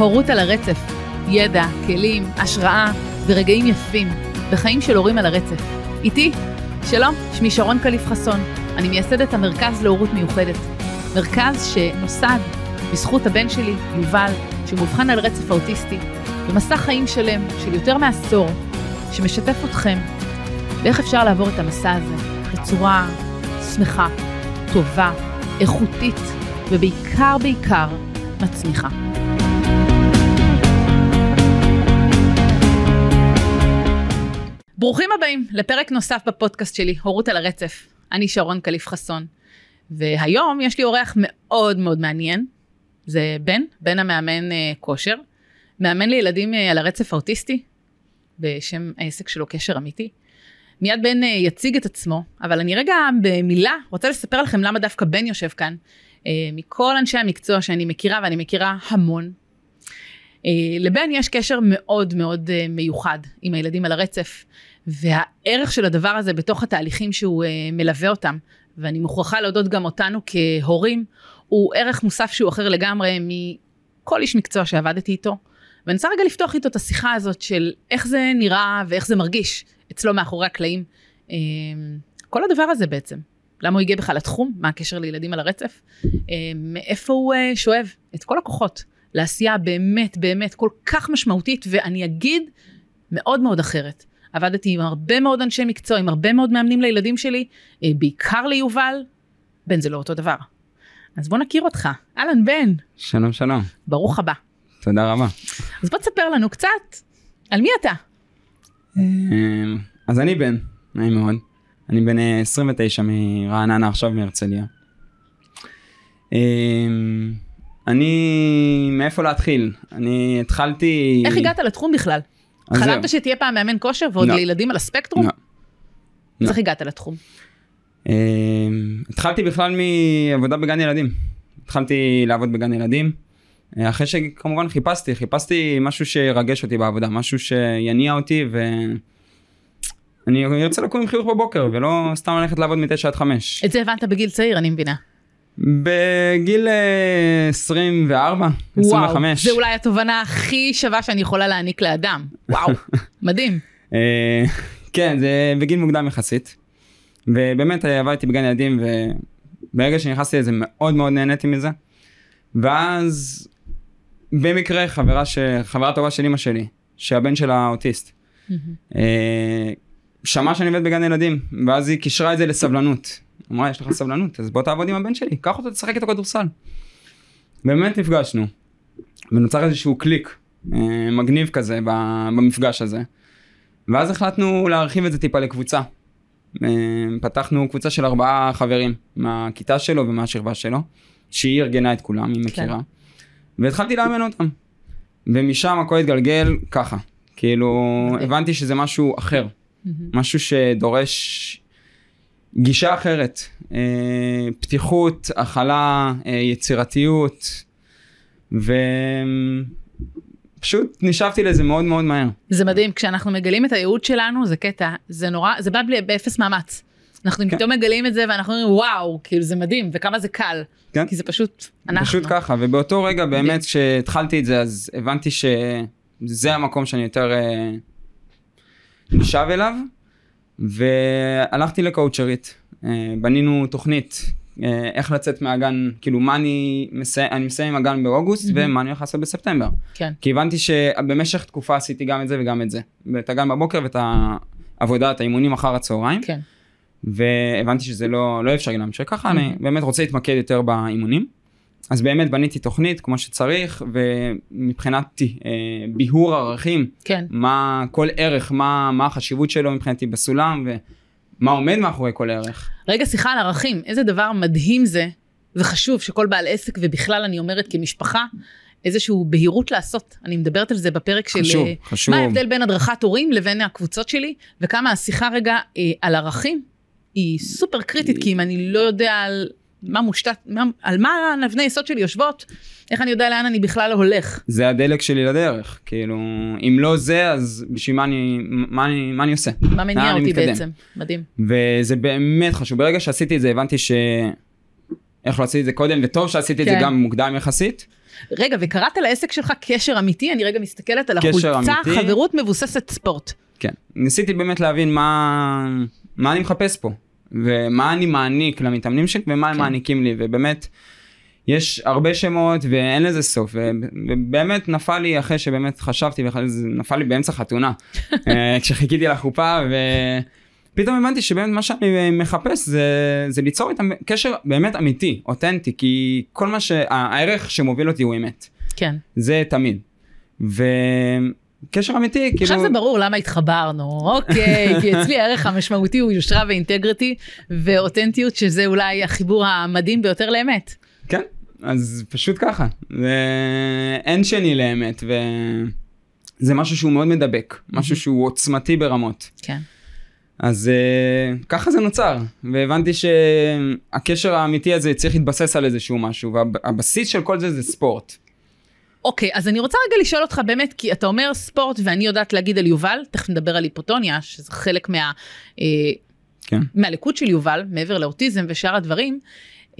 הורות על הרצף, ידע, כלים, השראה ורגעים יפים בחיים של הורים על הרצף. איתי, שלום, שמי שרון קליף חסון, אני מייסדת המרכז להורות מיוחדת. מרכז שנוסד בזכות הבן שלי, יובל, שהוא מאובחן על רצף האוטיסטי, במסע חיים שלם של יותר מעשור, שמשתף אתכם באיך אפשר לעבור את המסע הזה בצורה שמחה, טובה, איכותית, ובעיקר בעיקר מצמיחה. ברוכים הבאים לפרק נוסף בפודקאסט שלי, הורות על הרצף. אני שרון קליף חסון, והיום יש לי אורח מאוד מאוד מעניין. זה בן, בן המאמן אה, כושר, מאמן לילדים אה, על הרצף האוטיסטי, בשם העסק שלו קשר אמיתי. מיד בן אה, יציג את עצמו, אבל אני רגע במילה רוצה לספר לכם למה דווקא בן יושב כאן. אה, מכל אנשי המקצוע שאני מכירה, ואני מכירה המון, אה, לבן יש קשר מאוד מאוד אה, מיוחד עם הילדים על הרצף, והערך של הדבר הזה בתוך התהליכים שהוא מלווה אותם, ואני מוכרחה להודות גם אותנו כהורים, הוא ערך מוסף שהוא אחר לגמרי מכל איש מקצוע שעבדתי איתו. ואני רוצה רגע לפתוח איתו את השיחה הזאת של איך זה נראה ואיך זה מרגיש אצלו מאחורי הקלעים. כל הדבר הזה בעצם. למה הוא הגיע בכלל לתחום? מה הקשר לילדים על הרצף? מאיפה הוא שואב את כל הכוחות לעשייה באמת באמת כל כך משמעותית, ואני אגיד מאוד מאוד אחרת. עבדתי עם הרבה מאוד אנשי מקצוע, עם הרבה מאוד מאמנים לילדים שלי, בעיקר ליובל, בן זה לא אותו דבר. אז בוא נכיר אותך. אהלן בן. שלום שלום. ברוך הבא. תודה רבה. אז בוא תספר לנו קצת על מי אתה. אז אני בן, נעים מאוד. אני בן 29 מרעננה עכשיו מהרצליה. אני, מאיפה להתחיל? אני התחלתי... איך הגעת לתחום בכלל? חלמת שתהיה פעם מאמן כושר ועוד לא. לילדים על הספקטרום? לא. אז איך הגעת לתחום? התחלתי בכלל מעבודה בגן ילדים. התחלתי לעבוד בגן ילדים. אחרי שכמובן חיפשתי, חיפשתי משהו שירגש אותי בעבודה, משהו שיניע אותי ואני ארצה לקום עם חיוך בבוקר ולא סתם ללכת לעבוד מ-9 עד 5. את זה הבנת בגיל צעיר, אני מבינה. בגיל 24, אה, 25. וואו, זה אולי התובנה הכי שווה שאני יכולה להעניק לאדם. וואו, מדהים. אה, כן, זה בגיל מוקדם יחסית. ובאמת אה, עבדתי בגן ילדים וברגע שנכנסתי לזה מאוד מאוד נהניתי מזה. ואז במקרה חברה ש... חברה טובה של אמא שלי, שהבן שלה אוטיסט, שמעה שאני עובד בגן ילדים, ואז היא קישרה את זה לסבלנות. אמרה, יש לך סבלנות, אז בוא תעבוד עם הבן שלי, קח אותו, תשחק איתו כדורסל. באמת נפגשנו, ונוצר איזשהו קליק אה, מגניב כזה במפגש הזה. ואז החלטנו להרחיב את זה טיפה לקבוצה. אה, פתחנו קבוצה של ארבעה חברים מהכיתה שלו ומהשכבה שלו, שהיא ארגנה את כולם, היא מכירה. כן. והתחלתי לאמן אותם. ומשם הכל התגלגל ככה. כאילו, הבנתי שזה משהו אחר. משהו שדורש גישה אחרת, אה, פתיחות, הכלה, אה, יצירתיות, ופשוט נשאבתי לזה מאוד מאוד מהר. זה מדהים, כשאנחנו מגלים את הייעוד שלנו, זה קטע, זה נורא, זה בא בלי, באפס מאמץ. אנחנו כן. פתאום מגלים את זה ואנחנו אומרים וואו, כאילו זה מדהים, וכמה זה קל. כן. כי זה פשוט אנחנו. פשוט ככה, ובאותו רגע באמת כשהתחלתי את זה, אז הבנתי שזה המקום שאני יותר אה, נשאב אליו. והלכתי לקואוצ'רית, אה, בנינו תוכנית אה, איך לצאת מהגן, כאילו מה אני מסיים, אני מסיים עם הגן באוגוסט mm-hmm. ומה אני הולך לעשות בספטמבר. כן. כי הבנתי שבמשך תקופה עשיתי גם את זה וגם את זה. את הגן בבוקר ואת העבודה, את האימונים אחר הצהריים. כן. והבנתי שזה לא, לא אפשרי להמשיך ככה, mm-hmm. אני באמת רוצה להתמקד יותר באימונים. אז באמת בניתי תוכנית כמו שצריך ומבחינת אה, ביהור ערכים כן. מה כל ערך מה מה החשיבות שלו מבחינתי בסולם ומה עומד מאחורי כל ערך. רגע שיחה על ערכים איזה דבר מדהים זה וחשוב שכל בעל עסק ובכלל אני אומרת כמשפחה איזשהו בהירות לעשות אני מדברת על זה בפרק חשוב, של אה, חשוב. מה ההבדל בין הדרכת הורים לבין הקבוצות שלי וכמה השיחה רגע אה, על ערכים היא סופר קריטית כי אם אני לא יודע על מה מושתת, מה, על מה נבני יסוד שלי יושבות, איך אני יודע לאן אני בכלל הולך. זה הדלק שלי לדרך, כאילו, אם לא זה, אז בשביל מה אני, מה אני, מה אני עושה? מה מניע אותי בעצם, מדהים. וזה באמת חשוב, ברגע שעשיתי את זה הבנתי ש... איך לא עשיתי את זה קודם, וטוב שעשיתי כן. את זה כן. גם מוקדם יחסית. רגע, וקראת לעסק שלך קשר אמיתי? אני רגע מסתכלת על החולצה, אמיתי. חברות מבוססת ספורט. כן. ניסיתי באמת להבין מה, מה אני מחפש פה, ומה אני מעניק למתאמנים שלי, ומה הם כן. מעניקים לי, ובאמת, יש הרבה שמות ואין לזה סוף, ו- ובאמת נפל לי אחרי שבאמת חשבתי, נפל לי באמצע חתונה, אה, כשחיכיתי לחופה, ופתאום הבנתי שבאמת מה שאני מחפש זה, זה ליצור איתם קשר באמת אמיתי, אותנטי, כי כל מה ש... הערך שמוביל אותי הוא אמת, כן. זה תמיד. וקשר אמיתי, כאילו... עכשיו זה ברור למה התחברנו, אוקיי, כי אצלי הערך המשמעותי הוא יושרה ואינטגריטי ואותנטיות, שזה אולי החיבור המדהים ביותר לאמת. כן, אז פשוט ככה. ואין שני לאמת, וזה משהו שהוא מאוד מדבק, משהו שהוא עוצמתי ברמות. כן. אז uh, ככה זה נוצר, והבנתי שהקשר האמיתי הזה צריך להתבסס על איזשהו משהו, והבסיס של כל זה זה ספורט. אוקיי, אז אני רוצה רגע לשאול אותך באמת, כי אתה אומר ספורט ואני יודעת להגיד על יובל, תכף נדבר על היפוטוניה, שזה חלק מה... אה, כן. מהלקות של יובל, מעבר לאוטיזם ושאר הדברים.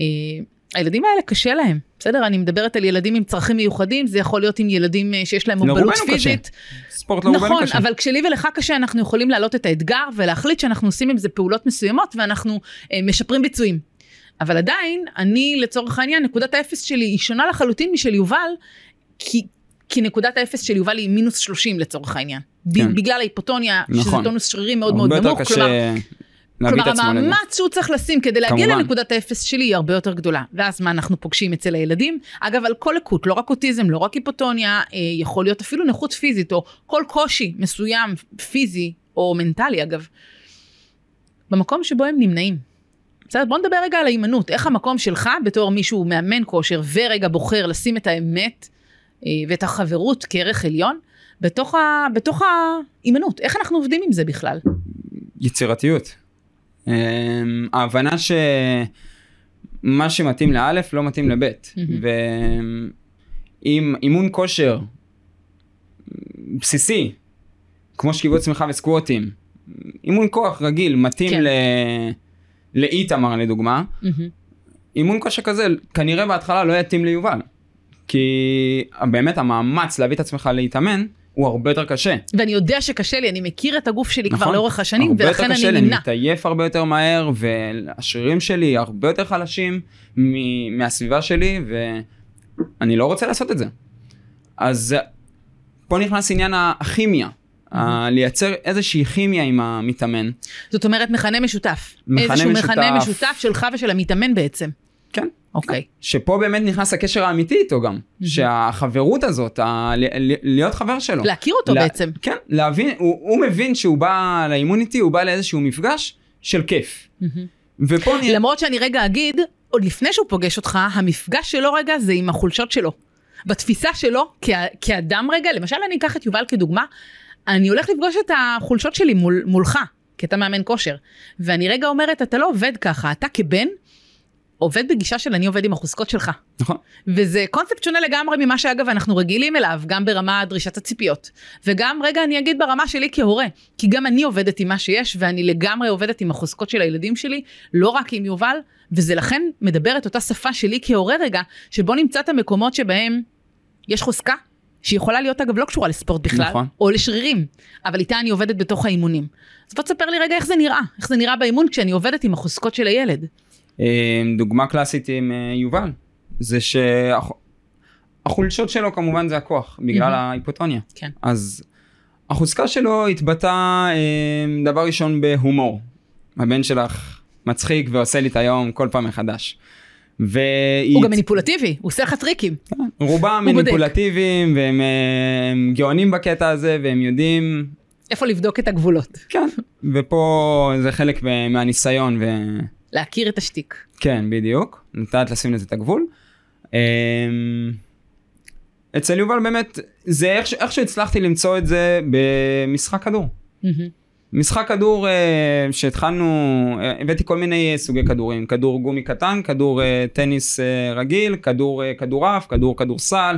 אה, הילדים האלה קשה להם, בסדר? אני מדברת על ילדים עם צרכים מיוחדים, זה יכול להיות עם ילדים אה, שיש להם מוגבלות לרובנו קשה. פיזית. ספורט לרובנו נכון, קשה. אבל כשלי ולך קשה, אנחנו יכולים להעלות את האתגר ולהחליט שאנחנו עושים עם זה פעולות מסוימות ואנחנו אה, משפרים ביצועים. אבל עדיין, אני לצורך העניין, נקודת האפס שלי היא שונה לחלוטין משל יובל, כי, כי נקודת האפס של יובל היא מינוס 30 לצורך העניין. כן. בגלל ההיפוטוניה, נכון. שזה. טונוס שרירים מאוד מאוד נמוך, כלומר, כלומר. המאמץ שהוא צריך לשים כדי להגיע כמובן. לנקודת האפס שלי היא הרבה יותר גדולה. ואז מה אנחנו פוגשים אצל הילדים? אגב, על כל לקות, לא רק אוטיזם, לא רק היפוטוניה, אה, יכול להיות אפילו נכות פיזית, או כל קושי מסוים, פיזי או מנטלי אגב, במקום שבו הם נמנעים. בסדר, בוא נדבר רגע על ההימנעות. איך המקום שלך בתור מישהו מאמן כושר ורגע בוחר לשים את האמת ואת החברות כערך עליון בתוך, ה, בתוך ההימנעות. איך אנחנו עובדים עם זה בכלל? יצירתיות. אמ, ההבנה שמה שמתאים לאלף לא מתאים לבית. ואם אימון כושר בסיסי, כמו שכיבות צמיחה וסקווטים, אימון כוח רגיל מתאים כן. ל... לאיתמר לדוגמה, מהמם. אימון כושר כזה כנראה בהתחלה לא יתאים ליובל. כי באמת המאמץ להביא את עצמך להתאמן הוא הרבה יותר קשה. ואני יודע שקשה לי, אני מכיר את הגוף שלי כבר נכון. לאורך השנים, הרבה יותר ולכן קשה אני לי, נמנע. מתעייף הרבה יותר מהר והשרירים שלי הרבה יותר חלשים מ- מהסביבה שלי ואני לא רוצה לעשות את זה. אז פה נכנס עניין הכימיה, ה- לייצר איזושהי כימיה עם המתאמן. זאת אומרת מכנה משותף. מכנה איזשהו משותף. מכנה משותף שלך ושל המתאמן בעצם. כן. אוקיי. שפה באמת נכנס הקשר האמיתי איתו גם, שהחברות הזאת, ה- ל- ל- להיות חבר שלו. להכיר אותו לה- בעצם. כן, להבין, הוא, הוא מבין שהוא בא לאימון איתי, הוא בא לאיזשהו מפגש של כיף. מהמם. ופה נראה... למרות שאני רגע אגיד, עוד לפני שהוא פוגש אותך, המפגש שלו רגע זה עם החולשות שלו. בתפיסה שלו, כ- כאדם רגע, למשל אני אקח את יובל כדוגמה, אני הולך לפגוש את החולשות שלי מול, מולך, כי אתה מאמן כושר. ואני רגע אומרת, אתה לא עובד ככה, אתה כבן, עובד בגישה של אני עובד עם החוזקות שלך. נכון. וזה קונספט שונה לגמרי ממה שאגב אנחנו רגילים אליו, גם ברמה דרישת הציפיות. וגם רגע אני אגיד ברמה שלי כהורה, כי גם אני עובדת עם מה שיש, ואני לגמרי עובדת עם החוזקות של הילדים שלי, לא רק עם יובל, וזה לכן מדבר את אותה שפה שלי כהורה רגע, שבו נמצא את המקומות שבהם יש חוזקה, שיכולה להיות אגב לא קשורה לספורט בכלל, נכון. או לשרירים, אבל איתה אני עובדת בתוך האימונים. אז בוא תספר לי רגע איך זה נראה, איך זה נראה באימון כשאני עובדת עם החוזקות של הילד. אה, דוגמה קלאסית עם אה, יובל, זה שהחולשות שלו כמובן זה הכוח, בגלל. ההיפוטוניה. כן. אז החוזקה שלו התבטאה אה, דבר ראשון בהומור. הבן שלך מצחיק ועושה לי את היום כל פעם מחדש. והיא... הוא גם מניפולטיבי, הוא עושה לך טריקים. רובם הוא בודק. מניפולטיביים והם אה, הם גאונים בקטע הזה והם יודעים, איפה לבדוק את הגבולות. כן, ופה זה חלק מ- מהניסיון ו... להכיר את השטיק. כן, בדיוק. נתת לשים לזה את הגבול. אמ, אצל יובל באמת, זה איך, איך שהצלחתי למצוא את זה במשחק כדור. משחק כדור אה, שהתחלנו, אה, הבאתי כל מיני אה, סוגי כדורים, כדור גומי קטן, כדור טניס רגיל, כדור כדורעף, כדור כדורסל,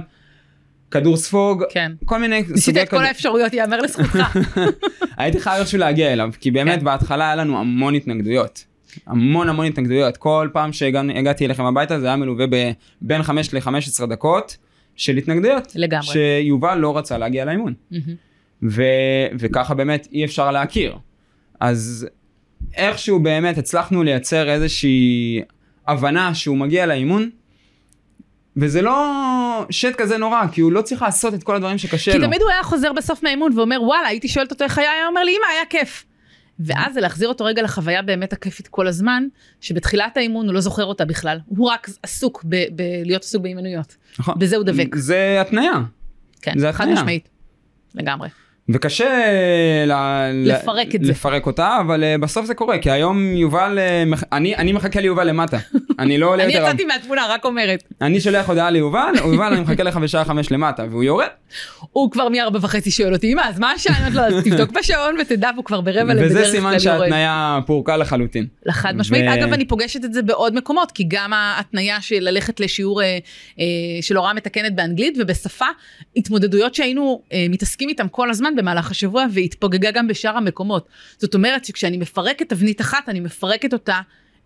כדור ספוג, כן. כל מיני ניסית סוגי את כל האפשרויות, יאמר לזכותך. הייתי חייב איכשהו להגיע אליו, כי באמת כן. בהתחלה היה לנו המון התנגדויות. המון המון התנגדויות. כל פעם שהגעתי אליכם הביתה זה היה מלווה בין 5 ל-15 דקות של התנגדויות. לגמרי. שיובל לא רצה להגיע לאימון. מהמם. ו, וככה באמת אי אפשר להכיר. אז איכשהו באמת הצלחנו לייצר איזושהי הבנה שהוא מגיע לאימון, וזה לא שט כזה נורא, כי הוא לא צריך לעשות את כל הדברים שקשה כי לו. תמיד הוא היה חוזר בסוף מהאימון ואומר וואלה הייתי שואלת אותו איך היה, היה אומר לי אמא היה כיף. ואז זה להחזיר אותו רגע לחוויה באמת הכיפית כל הזמן, שבתחילת האימון הוא לא זוכר אותה בכלל, הוא רק עסוק בלהיות עסוק באימנויות. נכון. בזה הוא דבק. זה התניה, כן, זה חד. משמעית. לגמרי. וקשה ל... לפרק את זה. לפרק אותה, אבל אה, בסוף זה קורה, כי היום יובל, אה, מח- אני, אני מחכה ליובל למטה. אני לא עולה אני יותר... יצאתי מהתמונה, רק אומרת. אני שולח הודעה ליובל, יובל אני מחכה לך בשעה חמש למטה, והוא יורד. הוא כבר מארבע וחצי שואל אותי, אמא, אז מה השעה? אני אומרת לו, אז תבדוק בשעון ותדע, והוא כבר ברבע לבדרך וזה סימן. שההתניה פורקה לחלוטין. לחד משמעית. אגב, אני פוגשת את זה בעוד מקומות, כי גם ההתניה של ללכת לשיעור אה, של הוראה מתקנת באנגלית ובשפה, התמודדויות שהיינו מתעסקים איתם כל הזמן במהלך השבוע, והתפוגגה גם בשאר המקומות. זאת אומרת שכשאני מפרקת תבנית אחת, אני מפרקת אותה.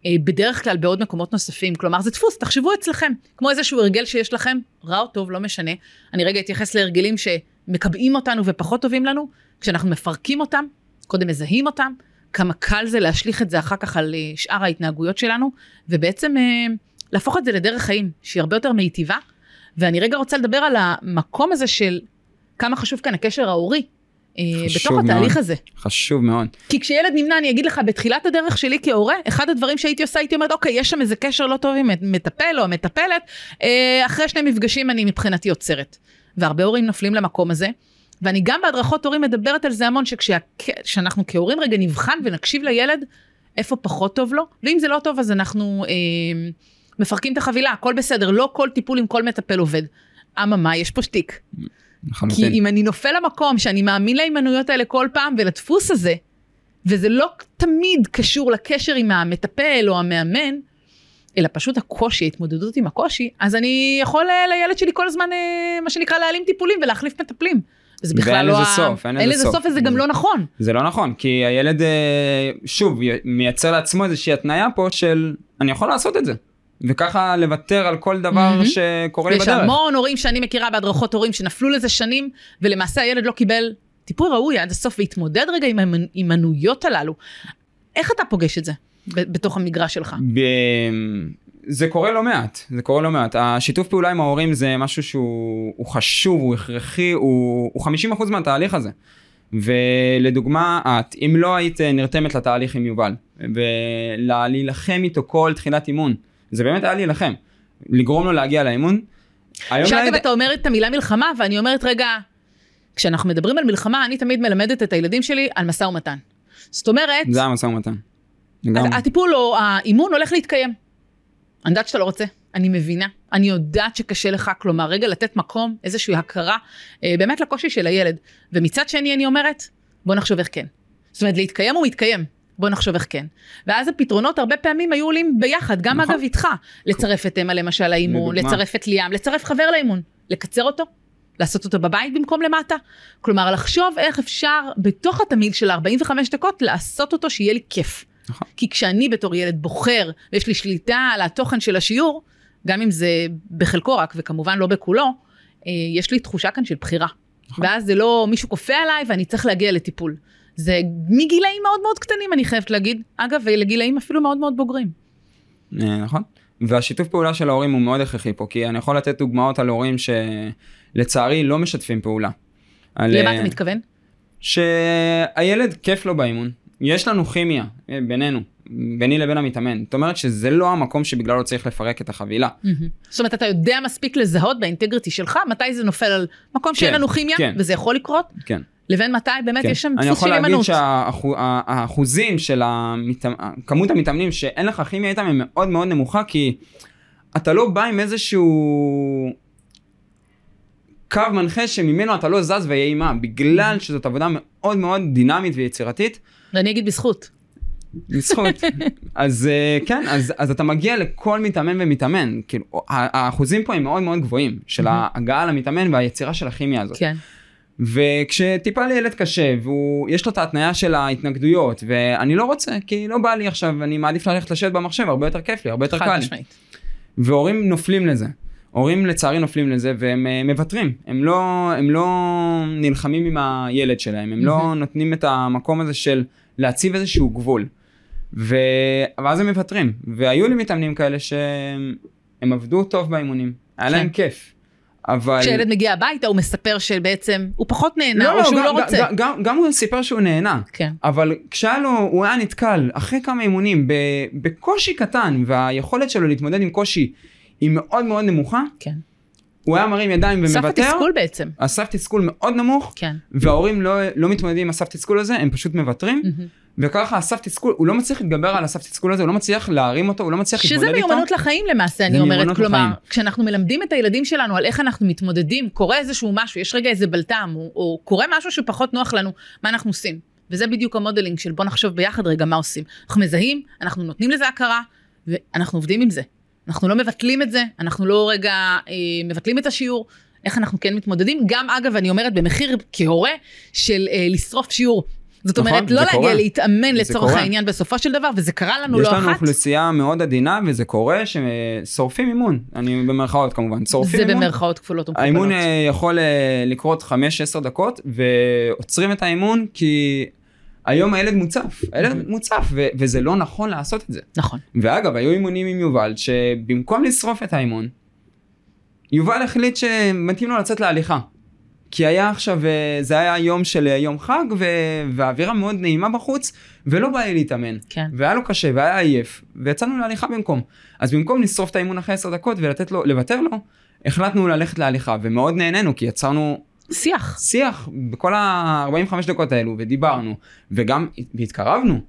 אה, בדרך כלל בעוד מקומות נוספים, כלומר זה דפוס, תחשבו אצלכם, כמו איזשהו הרגל שיש לכם, רע או טוב, לא משנה. אני רגע אתייחס להרגלים שמקבעים אותנו ופחות טובים לנו, כשאנחנו מפרקים אותם, קודם מזהים אותם, כמה קל זה להשליך את זה אחר כך על אה, שאר ההתנהגויות שלנו, ובעצם אה, להפוך את זה לדרך חיים שהיא הרבה יותר מיטיבה. ואני רגע רוצה לדבר על המקום הזה של כמה חשוב כאן הקשר ההורי. אה, בתוך התהליך מאוד. הזה. חשוב מאוד. כי כשילד נמנע, אני אגיד לך, בתחילת הדרך שלי כהורה, אחד הדברים שהייתי עושה, הייתי אומרת, אוקיי, יש שם איזה קשר לא טוב עם מטפל או המטפלת, אה, אחרי שני מפגשים אני מבחינתי עוצרת. והרבה הורים נופלים למקום הזה. ואני גם בהדרכות הורים מדברת על זה המון, שכשאנחנו כהורים רגע נבחן ונקשיב לילד, איפה פחות טוב לו, ואם זה לא טוב אז אנחנו אה, מפרקים את החבילה, הכל בסדר, לא כל טיפול עם כל מטפל עובד. אממה, יש פה שטיק. כי לחלוטין. אם אני נופל למקום שאני מאמין להימנויות האלה כל פעם ולדפוס הזה, וזה לא תמיד קשור לקשר עם המטפל או המאמן, אלא פשוט הקושי, ההתמודדות עם הקושי, אז אני יכול אה, לילד שלי כל הזמן, אה, מה שנקרא, להעלים טיפולים ולהחליף מטפלים. וזה בכלל ואין לא... לזה ה- סוף, אין לזה לזה סוף. סוף וזה גם לא נכון. זה לא נכון, כי הילד, אה, שוב, מייצר לעצמו איזושהי התניה פה של אני יכול לעשות את זה. וככה לוותר על כל דבר מהמם. שקורה לי בדרך. המון הורים שאני מכירה בהדרכות הורים שנפלו לזה שנים, ולמעשה הילד לא קיבל טיפול ראוי עד הסוף והתמודד רגע עם ההימנויות הללו. איך אתה פוגש את זה בתוך המגרש שלך? ב... זה קורה לא מעט, זה קורה לא מעט. השיתוף פעולה עם ההורים זה משהו שהוא הוא חשוב, הוא הכרחי, הוא, הוא 50% מהתהליך הזה. ולדוגמה, את, אם לא היית נרתמת לתהליך עם יובל, ולהילחם איתו כל תחילת אימון, זה באמת היה להילחם. לגרום לו להגיע לאימון. שאגב לילד- אתה אומר את המילה מלחמה ואני אומרת רגע, כשאנחנו מדברים על מלחמה אני תמיד מלמדת את הילדים שלי על משא ומתן. זאת אומרת, זה המשא ומתן. לגמרי. הטיפול או האימון הולך להתקיים. אני יודעת שאתה לא רוצה, אני מבינה, אני יודעת שקשה לך, כלומר רגע לתת מקום, איזושהי הכרה, אה, באמת לקושי של הילד. ומצד שני אני אומרת, בוא נחשוב איך כן. זאת אומרת להתקיים הוא מתקיים, בוא נחשוב איך כן. ואז הפתרונות הרבה פעמים היו עולים ביחד, גם נכון. אגב איתך, לצרף את אמה למשל לאימון. לצרף את ליאם, לצרף חבר לאימון, לקצר אותו. לעשות אותו בבית במקום למטה. כלומר, לחשוב איך אפשר בתוך התמהיל של 45 דקות לעשות אותו שיהיה לי כיף. נכון. כי כשאני בתור ילד בוחר ויש לי שליטה על התוכן של השיעור, גם אם זה בחלקו רק וכמובן לא בכולו, אה, יש לי תחושה כאן של בחירה. נכון. ואז זה לא מישהו כופה עליי ואני צריך להגיע לטיפול. זה מגילאים מאוד מאוד קטנים אני חייבת להגיד, אגב ולגילאים אפילו מאוד מאוד בוגרים. אה, נכון. והשיתוף פעולה של ההורים הוא מאוד הכרחי פה, כי אני יכול לתת דוגמאות על הורים שלצערי לא משתפים פעולה. על, למה אה, אתה מתכוון? שהילד כיף לו באימון, יש לנו כימיה אה, בינינו, ביני לבין המתאמן. זאת אומרת שזה לא המקום שבגללו צריך לפרק את החבילה. זאת אומרת אתה יודע מספיק לזהות באינטגריטי שלך מתי זה נופל על מקום שאין כן, לנו כימיה כן. וזה יכול לקרות כן. לבין מתי באמת כן. יש שם אני דפוס יכול של להגיד הימנעות. שהאחוזים של המתאמ... כמות המתאמנים שאין לך כימיה איתם היא מאוד מאוד נמוכה כי אתה לא בא עם איזשהו קו מנחה שממנו אתה לא זז ויהיה אימה בגלל שזאת עבודה מאוד מאוד דינמית ויצירתית. ואני אגיד בזכות. בזכות. אז אה, כן, אז, אז אתה מגיע לכל מתאמן ומתאמן, כאילו, האחוזים פה הם מאוד מאוד גבוהים, של. ההגעה למתאמן והיצירה של הכימיה הזאת. כן. וכשטיפה לילד קשה ויש לו את ההתניה של ההתנגדויות ואני לא רוצה כי לא בא לי עכשיו אני מעדיף ללכת לשבת במחשב הרבה יותר כיף לי הרבה יותר קל לי. והורים נופלים לזה. הורים לצערי נופלים לזה והם אה, מוותרים, הם לא, הם לא נלחמים עם הילד שלהם, הם לא נותנים את המקום הזה של להציב איזשהו גבול. ו... ואז הם מוותרים, והיו לי מתאמנים כאלה שהם עבדו טוב באימונים, היה להם כן. כיף. אבל... כשילד מגיע הביתה הוא מספר שבעצם הוא פחות נהנה לא, או לא, שהוא גם, לא רוצה. גם, גם, גם הוא סיפר שהוא נהנה, כן. אבל כשהיה לו, הוא היה נתקל אחרי כמה אימונים ב, בקושי קטן, והיכולת שלו להתמודד עם קושי היא מאוד מאוד נמוכה, כן. הוא היה מרים ידיים סף ומוותר, התסכול בעצם. הסף תסכול מאוד נמוך, כן. וההורים לא, לא מתמודדים עם הסף תסכול הזה, הם פשוט מוותרים, מהמם. וככה הסף תסכול, הוא לא מצליח להתגבר על הסף תסכול הזה, הוא לא מצליח להרים אותו, הוא לא מצליח שזה להתמודד איתו. מיומנות לחיים למעשה, אני אומרת. כלומר, לחיים. כשאנחנו מלמדים את הילדים שלנו על איך אנחנו מתמודדים, קורה איזשהו משהו, יש רגע איזה בלטם, או, או קורה משהו שפחות נוח לנו, מה אנחנו עושים? וזה בדיוק המודלינג של בוא נחשוב ביחד רגע מה עושים. אנחנו מזהים, אנחנו נותנים לזה הכרה, ואנחנו עובדים עם זה. אנחנו לא מבטלים את זה, אנחנו לא רגע אה, מבטלים את השיעור, איך אנחנו כן מתמודדים. גם אגב, אני אומרת במחיר כהורה של אה, לשרוף שיעור. זאת נכון, אומרת, זה לא להגיע קורה. להתאמן זה לצורך קורה. העניין בסופו של דבר, וזה קרה לנו יש לא לנו אחת. אוכלוסייה מאוד עדינה וזה קורה ששורפים אימון, אני במרכאות כמובן, שורפים זה אימון. במרכאות כפולות ומכופלות. האימון אה, יכול אה, לקרות 5-10 דקות ועוצרים את האימון כי היום הילד מוצף, הילד מוצף ו- וזה לא נכון לעשות את זה. נכון. ואגב היו אימונים עם יובל שבמקום לשרוף את האימון, יובל החליט שמתאים לו לצאת להליכה. כי היה עכשיו, אה, זה היה יום של אה, יום חג ו- והאווירה מאוד נעימה בחוץ ולא בא לי להתאמן. כן. והיה לו קשה והיה עייף ויצאנו להליכה במקום. אז במקום לשרוף את האימון אחרי 10 דקות ולתת לו, לוותר לו, החלטנו ללכת להליכה ומאוד נהנינו כי יצרנו שיח. שיח בכל ה-45 דקות האלו ודיברנו וגם התקרבנו.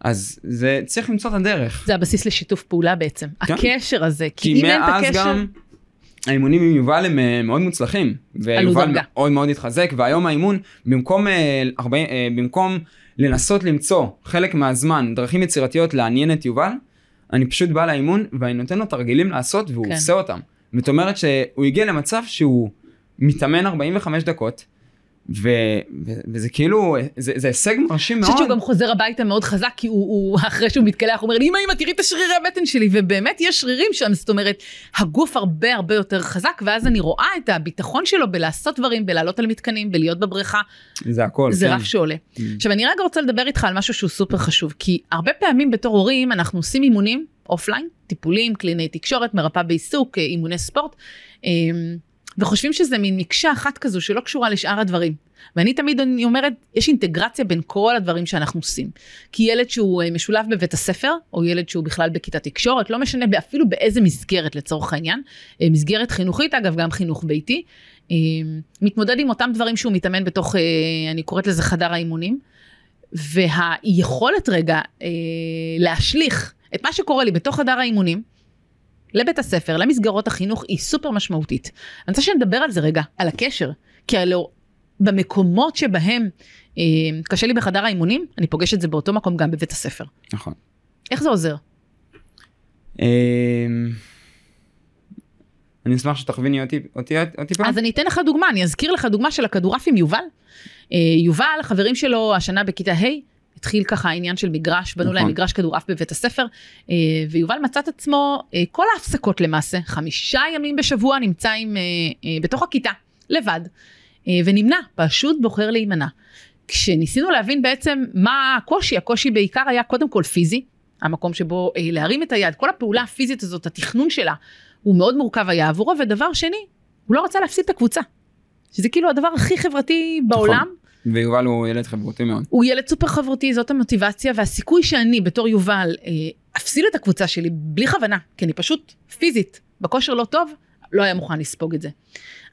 אז זה צריך למצוא את הדרך. זה הבסיס לשיתוף פעולה בעצם. כן. הקשר הזה. כי כי אם אין את מאז הקשר... גם האימונים עם יובל הם אה, מאוד מוצלחים. ויובל. מאוד מאוד התחזק והיום האימון במקום, אה, 40, אה, במקום לנסות למצוא חלק מהזמן דרכים יצירתיות לעניין את יובל, אני פשוט בא לאימון ואני נותן לו תרגילים לעשות והוא כן. עושה אותם. זאת אומרת שהוא הגיע למצב שהוא מתאמן 45 דקות. ו- ו- וזה כאילו זה, זה הישג מרשים אני מאוד. חושבת שהוא גם חוזר הביתה מאוד חזק, כי הוא, הוא אחרי שהוא מתקלח, הוא אומר לי, אמא, אמא, תראי את השרירי הבטן שלי, ובאמת יש שרירים שם, זאת אומרת, הגוף הרבה הרבה יותר חזק, ואז אני רואה את הביטחון שלו בלעשות דברים, בלעלות על מתקנים, בלהיות בבריכה, זה הכל. זה כן. רף שעולה. ממ. עכשיו, אני רגע רוצה לדבר איתך על משהו שהוא סופר חשוב, כי הרבה פעמים בתור הורים אנחנו עושים אימונים אופליין, טיפולים, קלינאי תקשורת, מרפאה בעיסוק, אה, אימוני ספורט, אה, וחושבים שזה מין מקשה אחת כזו שלא קשורה לשאר הדברים. ואני תמיד אני אומרת, יש אינטגרציה בין כל הדברים שאנחנו עושים. כי ילד שהוא אה, משולב בבית הספר, או ילד שהוא בכלל בכיתת תקשורת, לא משנה אפילו באיזה מסגרת לצורך העניין, אה, מסגרת חינוכית אגב, גם חינוך ביתי, אה, מתמודד עם אותם דברים שהוא מתאמן בתוך, אני קוראת לזה חדר האימונים, והיכולת רגע להשליך את מה שקורה לי בתוך חדר האימונים, לבית הספר, למסגרות החינוך, היא סופר משמעותית. אני רוצה שנדבר על זה רגע, על הקשר. כי הלא, במקומות שבהם אה, קשה לי בחדר האימונים, אני פוגשת את זה באותו מקום גם בבית הספר. נכון. איך זה עוזר? אמ, אני אשמח שתכוויני אותי אותי אותי פעם. אז אני אתן לך דוגמה, אני אזכיר לך דוגמה של הכדורעף עם יובל. אה, יובל, החברים שלו השנה בכיתה ה', התחיל ככה העניין של מגרש, בנו נכון. להם מגרש כדורעף בבית הספר, אה, ויובל מצא את עצמו אה, כל ההפסקות למעשה, חמישה ימים בשבוע נמצא עם, אה, בתוך הכיתה, לבד, ונמנע, פשוט בוחר להימנע. כשניסינו להבין בעצם מה הקושי, הקושי בעיקר היה קודם כל פיזי, המקום שבו אה, להרים את היד, כל הפעולה הפיזית הזאת, התכנון שלה, הוא מאוד מורכב היה עבורו, ודבר שני, הוא לא רצה להפסיד את הקבוצה. שזה כאילו הדבר הכי חברתי בעולם. ויובל הוא ילד חברותי מאוד. הוא ילד סופר חברותי, זאת המוטיבציה, והסיכוי שאני בתור יובל אה, אפסיד את הקבוצה שלי בלי כוונה, כי אני פשוט פיזית בכושר לא טוב, לא היה מוכן לספוג את זה.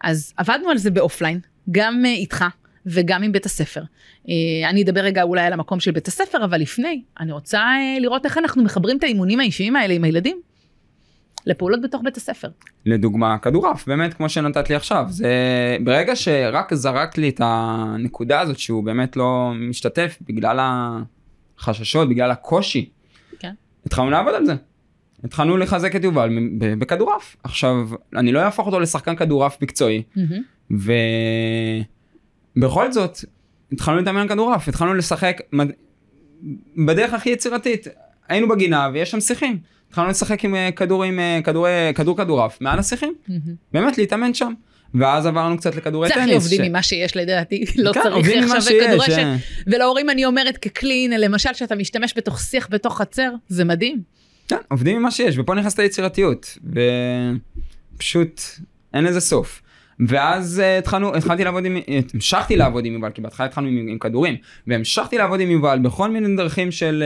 אז עבדנו על זה באופליין, גם אה, איתך וגם עם בית הספר. אה, אני אדבר רגע אולי על המקום של בית הספר, אבל לפני, אני רוצה לראות איך אנחנו מחברים את האימונים האישיים האלה עם הילדים לפעולות בתוך בית הספר. לדוגמה כדורעף באמת כמו שנתת לי עכשיו זה ברגע שרק זרקת לי את הנקודה הזאת שהוא באמת לא משתתף בגלל החששות בגלל הקושי. כן. התחלנו לעבוד על זה. התחלנו לחזק את יובל בכדורעף עכשיו אני לא אהפוך אותו לשחקן כדורעף מקצועי מהמם. ובכל זאת התחלנו להתאמן כדורעף התחלנו לשחק מד- בדרך הכי יצירתית היינו בגינה ויש שם שיחים. התחלנו לשחק עם אה, כדורים, אה, כדורי, כדור כדורעף מעל השיחים. באמת להתאמן שם. ואז עברנו קצת לכדורי טניס. הכי עובדים ש- ממה שיש לדעתי, לא כן, צריך ממה עכשיו כדורשת. אה. ולהורים אני אומרת ככלי, הנה, למשל שאתה משתמש בתוך שיח בתוך חצר, זה מדהים. כן, עובדים עם מה שיש, ופה נכנסת היצירתיות, ופשוט אין לזה סוף. ואז uh, התחלנו, התחלתי לעבוד עם, המשכתי לעבוד עם יובל, כי בהתחלה התחלנו עם, עם כדורים, והמשכתי לעבוד עם יובל בכל מיני דרכים של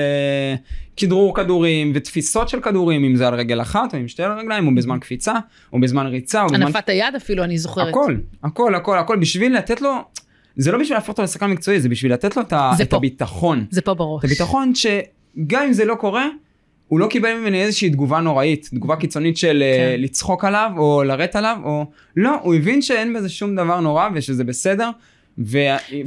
uh, כדרור כדורים ותפיסות של כדורים, אם זה על רגל אחת או עם שתי רגליים, או בזמן קפיצה, או בזמן ריצה, או בזמן... הנפת היד אפילו, אני זוכרת. הכל, הכל, הכל, הכל, בשביל לתת לו, זה לא בשביל להפוך אותו לשחקן מקצועי, זה בשביל לתת לו את, את. הביטחון. זה פה בראש. את הביטחון שגם אם זה לא קורה, הוא לא קיבל ממני איזושהי תגובה נוראית, תגובה קיצונית של כן. כן. לצחוק עליו או לרדת עליו, או לא, הוא הבין שאין בזה שום דבר נורא ושזה בסדר. ו...